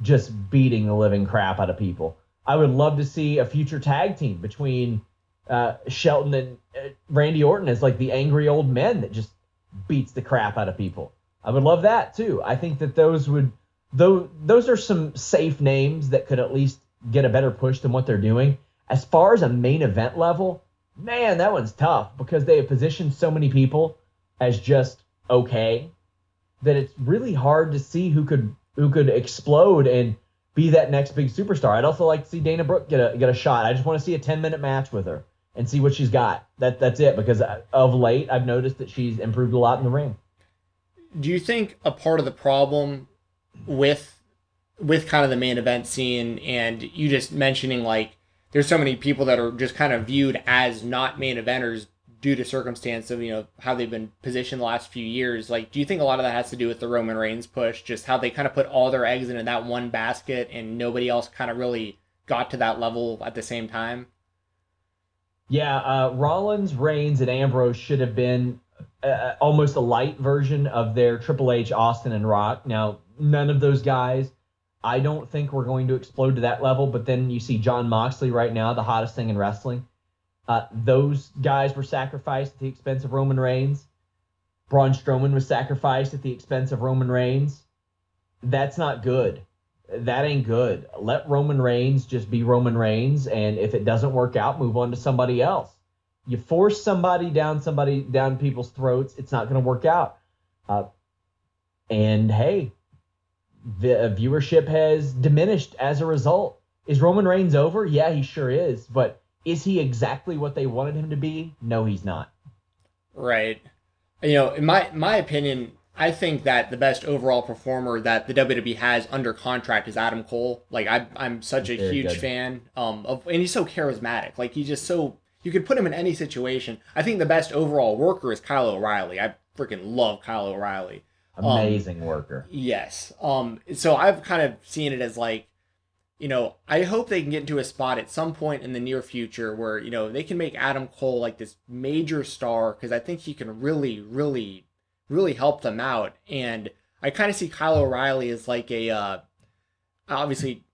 Speaker 2: just beating the living crap out of people. I would love to see a future tag team between uh, Shelton and uh, Randy Orton as like the angry old men that just beats the crap out of people. I would love that too. I think that those would though those are some safe names that could at least get a better push than what they're doing. As far as a main event level, man, that one's tough because they have positioned so many people as just okay that it's really hard to see who could who could explode and be that next big superstar. I'd also like to see Dana Brooke get a get a shot. I just want to see a 10 minute match with her and see what she's got. That that's it because uh, of late I've noticed that she's improved a lot in the ring.
Speaker 1: Do you think a part of the problem with with kind of the main event scene and you just mentioning like there's so many people that are just kind of viewed as not main eventers due to circumstance of you know how they've been positioned the last few years. Like do you think a lot of that has to do with the roman reigns push just how they kind of put all their eggs into that one basket and nobody else kind of really got to that level at the same time?
Speaker 2: Yeah uh, rollins reigns and ambrose should have been uh, almost a light version of their triple h austin and rock. Now none of those guys I don't think we're going to explode to that level. But then you see Jon Moxley right now, the hottest thing in wrestling. Uh, those guys were sacrificed at the expense of Roman Reigns. Braun Strowman was sacrificed at the expense of Roman Reigns. That's not good. That ain't good. Let Roman Reigns just be Roman Reigns, and if it doesn't work out, move on to somebody else. You force somebody down somebody down people's throats, it's not going to work out. Uh, and hey, the uh, viewership has diminished as a result. Is Roman Reigns over? Yeah, he sure is. But is he exactly what they wanted him to be? No, he's not.
Speaker 1: Right. You know, in my my opinion, I think that the best overall performer that the WWE has under contract is Adam Cole. Like I, I'm such a huge good. fan um, of, and he's so charismatic. Like he's just so you could put him in any situation. I think the best overall worker is Kyle O'Reilly. I freaking love Kyle O'Reilly.
Speaker 2: Amazing um, worker.
Speaker 1: Yes. Um. So I've kind of seen it as like, you know, I hope they can get into a spot at some point in the near future where you know they can make Adam Cole like this major star because I think he can really, really, really help them out. And I kind of see Kyle O'Reilly as like a, uh, obviously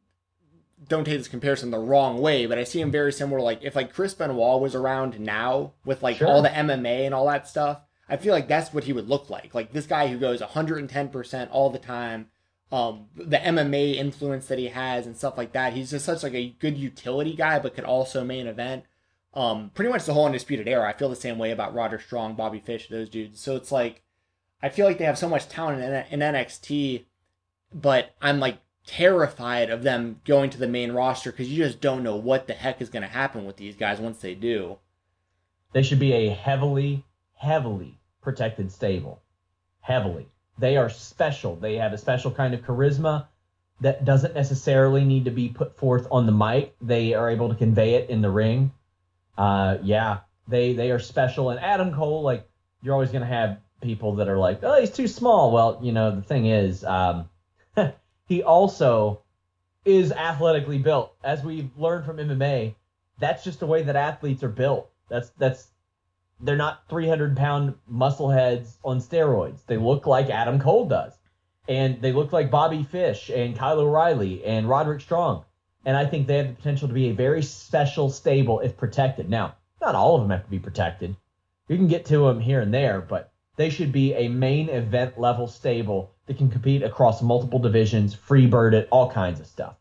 Speaker 1: don't take this comparison the wrong way, but I see him very similar. Like if like Chris Benoit was around now with like
Speaker 2: Sure.
Speaker 1: all the MMA and all that stuff, I feel like that's what he would look like. Like this guy who goes 110% all the time. Um, the MMA influence that he has and stuff like that. He's just such like a good utility guy, but could also main event. Um, pretty much the whole undisputed era. I feel the same way about Roderick Strong, Bobby Fish, those dudes. So it's like I feel like they have so much talent in, in NXT, but I'm like terrified of them going to the main roster because you just don't know what the heck is going to happen with these guys once they do.
Speaker 2: They should be a heavily, heavily protected stable. Heavily. They are special. They have a special kind of charisma that doesn't necessarily need to be put forth on the mic. They are able to convey it in the ring. Uh, yeah, they they are special. And Adam Cole, like you're always gonna have people that are like, oh, he's too small. Well, you know, the thing is, um, [laughs] he also is athletically built. As we've learned from MMA, that's just the way that athletes are built. That's that's they're not 300 pound muscle heads on steroids. They look like Adam Cole does, and they look like Bobby Fish and Kyle O'Reilly and Roderick Strong. And I think they have the potential to be a very special stable if protected. Now, not all of them have to be protected. You can get to them here and there, but they should be a main event level stable that can compete across multiple divisions, free bird it, all kinds of stuff.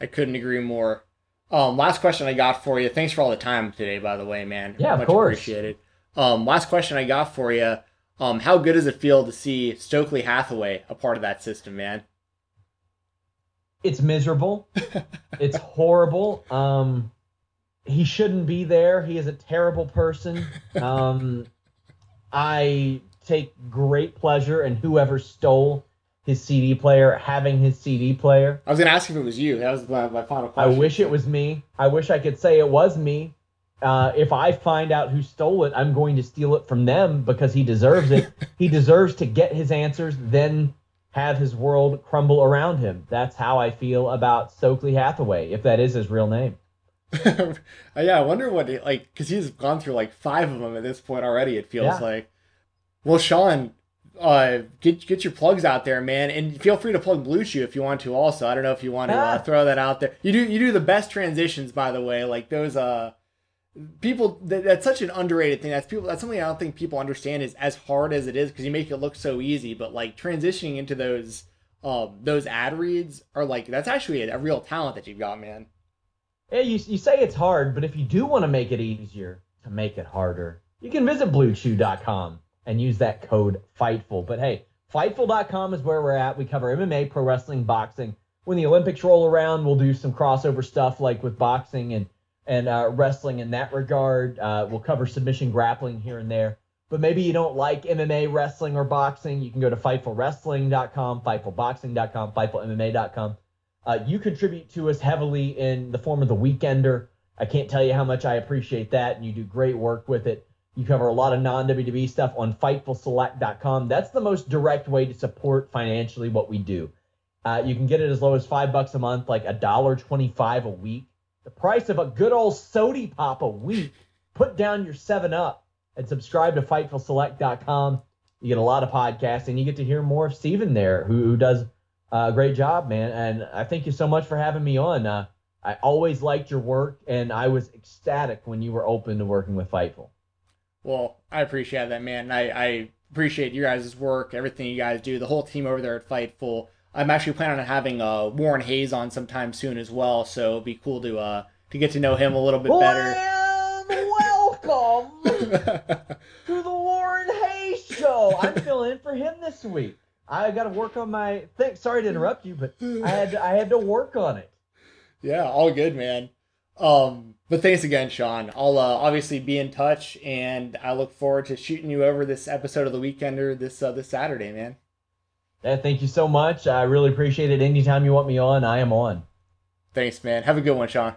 Speaker 1: I couldn't agree more. Um, last question I got for you. Thanks for all the time today, by the way, man.
Speaker 2: Yeah, of
Speaker 1: Much
Speaker 2: course.
Speaker 1: appreciated. Um, last question I got for you. Um, how good does it feel to see Stokely Hathaway a part of that system, man?
Speaker 2: it's miserable. [laughs] it's horrible. Um, he shouldn't be there. He is a terrible person. [laughs] Um, I take great pleasure in whoever stole his CD player having his CD player.
Speaker 1: I was gonna ask if it was you. That was my, my final
Speaker 2: I wish it was me. I wish I could say it was me. Uh, if I find out who stole it, I'm going to steal it from them because he deserves it. [laughs] he deserves to get his answers, then have his world crumble around him. That's how I feel about Stokely Hathaway, if that is his real name. [laughs]
Speaker 1: Yeah, I wonder what it, like because he's gone through like five of them at this point already. It feels
Speaker 2: Yeah.
Speaker 1: like. Well, Sean, uh, get get your plugs out there, man, and feel free to plug Blue Chew if you want to. Also, I don't know if you want to uh,
Speaker 2: Ah.
Speaker 1: throw that out there. You do you do the best transitions, by the way. Like those uh people that, that's such an underrated thing. That's people. That's something I don't think people understand is as hard as it is because you make it look so easy. But like transitioning into those um those ad reads are like that's actually a, a real talent that you've got, man.
Speaker 2: Yeah, you, you say it's hard, but if you do want to make it easier to make it harder, you can visit bluechew.com and use that code FIGHTFUL. But hey, fightful.com is where we're at. We cover MMA, pro wrestling, boxing. When the Olympics roll around, we'll do some crossover stuff like with boxing and and uh, wrestling in that regard. Uh, we'll cover submission grappling here and there. But maybe you don't like MMA, wrestling, or boxing. You can go to fightfulwrestling.com, fightfulboxing.com, fightfulmma.com. Uh, you contribute to us heavily in the form of the Weekender. I can't tell you how much I appreciate that, and you do great work with it. You cover a lot of non WWE stuff on FightfulSelect.com. That's the most direct way to support financially what we do. Uh, you can get it as low as five bucks a month, like a dollar twenty-five a week. The price of a good old sody pop a week. Put down your seven up and subscribe to FightfulSelect.com. You get a lot of podcasts, and you get to hear more of Steven there, who, who does a great job, man. And I thank you so much for having me on. Uh, I always liked your work, and I was ecstatic when you were open to working with Fightful.
Speaker 1: Well, I appreciate that, man. I, I appreciate your guys' work, everything you guys do, the whole team over there at Fightful. I'm actually planning on having uh, Warren Hayes on sometime soon as well, so it'd be cool to uh, to get to know him a little bit better.
Speaker 2: And welcome [laughs] to the Warren Hayes Show. I'm filling in for him this week. I got to work on my thing. Sorry to interrupt you, but I had to, I had to work on it.
Speaker 1: yeah, all good, man. Um, but thanks again, Sean. I'll uh, obviously be in touch, and I look forward to shooting you over this episode of the Weekender this uh, this Saturday, man.
Speaker 2: Yeah, thank you so much. I really appreciate it. Anytime you want me on, I am on.
Speaker 1: Thanks, man. Have a good one, Sean.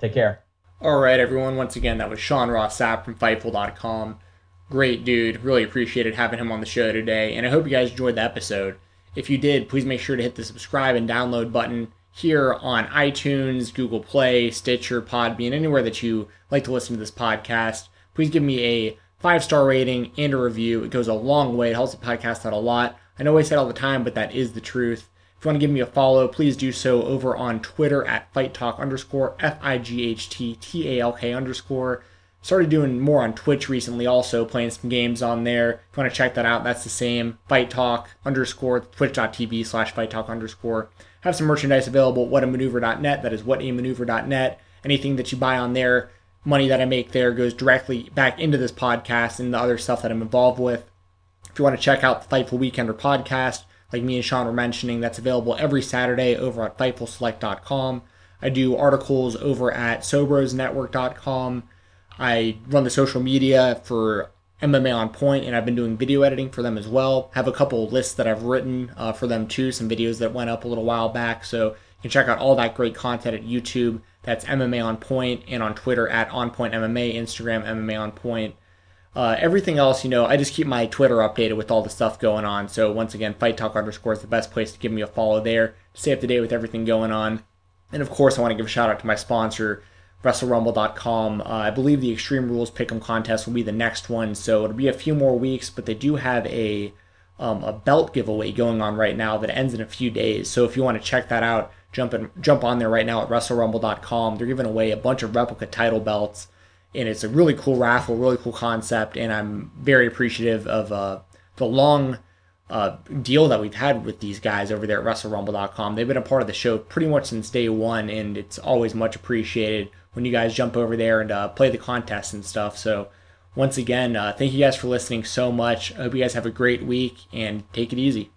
Speaker 2: Take care.
Speaker 1: All right, everyone. Once again, that was Sean Ross Sapp from Fightful.com. Great dude. Really appreciated having him on the show today, and I hope you guys enjoyed the episode. If you did, please make sure to hit the subscribe and download button here on iTunes, Google Play, Stitcher, Podbean, anywhere that you like to listen to this podcast. Please give me a five star rating and a review. It goes a long way. It helps the podcast out a lot. I know I say it all the time, but that is the truth. If you want to give me a follow, please do so over on Twitter at Fight Talk underscore F I G H T T A L K underscore. Started doing more on Twitch recently, also playing some games on there. If you want to check that out, that's the same. Fight Talk underscore twitch.tv slash Fight Talk underscore. Have some merchandise available at whatamaneuver.net. That is whatamaneuver.net. Anything that you buy on there, money that I make there goes directly back into this podcast and the other stuff that I'm involved with. If you want to check out the Fightful Weekender podcast, like me and Sean were mentioning, that's available every Saturday over at FightfulSelect.com. I do articles over at SobrosNetwork.com. I run the social media for MMA on Point, and I've been doing video editing for them as well. I Have a couple lists that I've written uh, for them too, some videos that went up a little while back. So you can check out all that great content at YouTube. That's MMA on Point, and on Twitter at On Point MMA, Instagram MMA on Point. Uh, everything else, you know, I just keep my Twitter updated with all the stuff going on. So once again, Fight Talk underscore is the best place to give me a follow there. Stay up to date with everything going on. And of course, I want to give a shout out to my sponsor, WrestleRumble.com. Uh, I believe the Extreme Rules Pick'em contest will be the next one, so it'll be a few more weeks. But they do have a um, a belt giveaway going on right now that ends in a few days. So if you want to check that out, jump in, jump on there right now at WrestleRumble.com. They're giving away a bunch of replica title belts and it's a really cool raffle, really cool concept, and I'm very appreciative of uh, the long uh, deal that we've had with these guys over there at WrestleRumble.com. They've been a part of the show pretty much since day one, and it's always much appreciated when you guys jump over there and uh, play the contest and stuff. So, once again, uh, thank you guys for listening so much. I hope you guys have a great week and take it easy.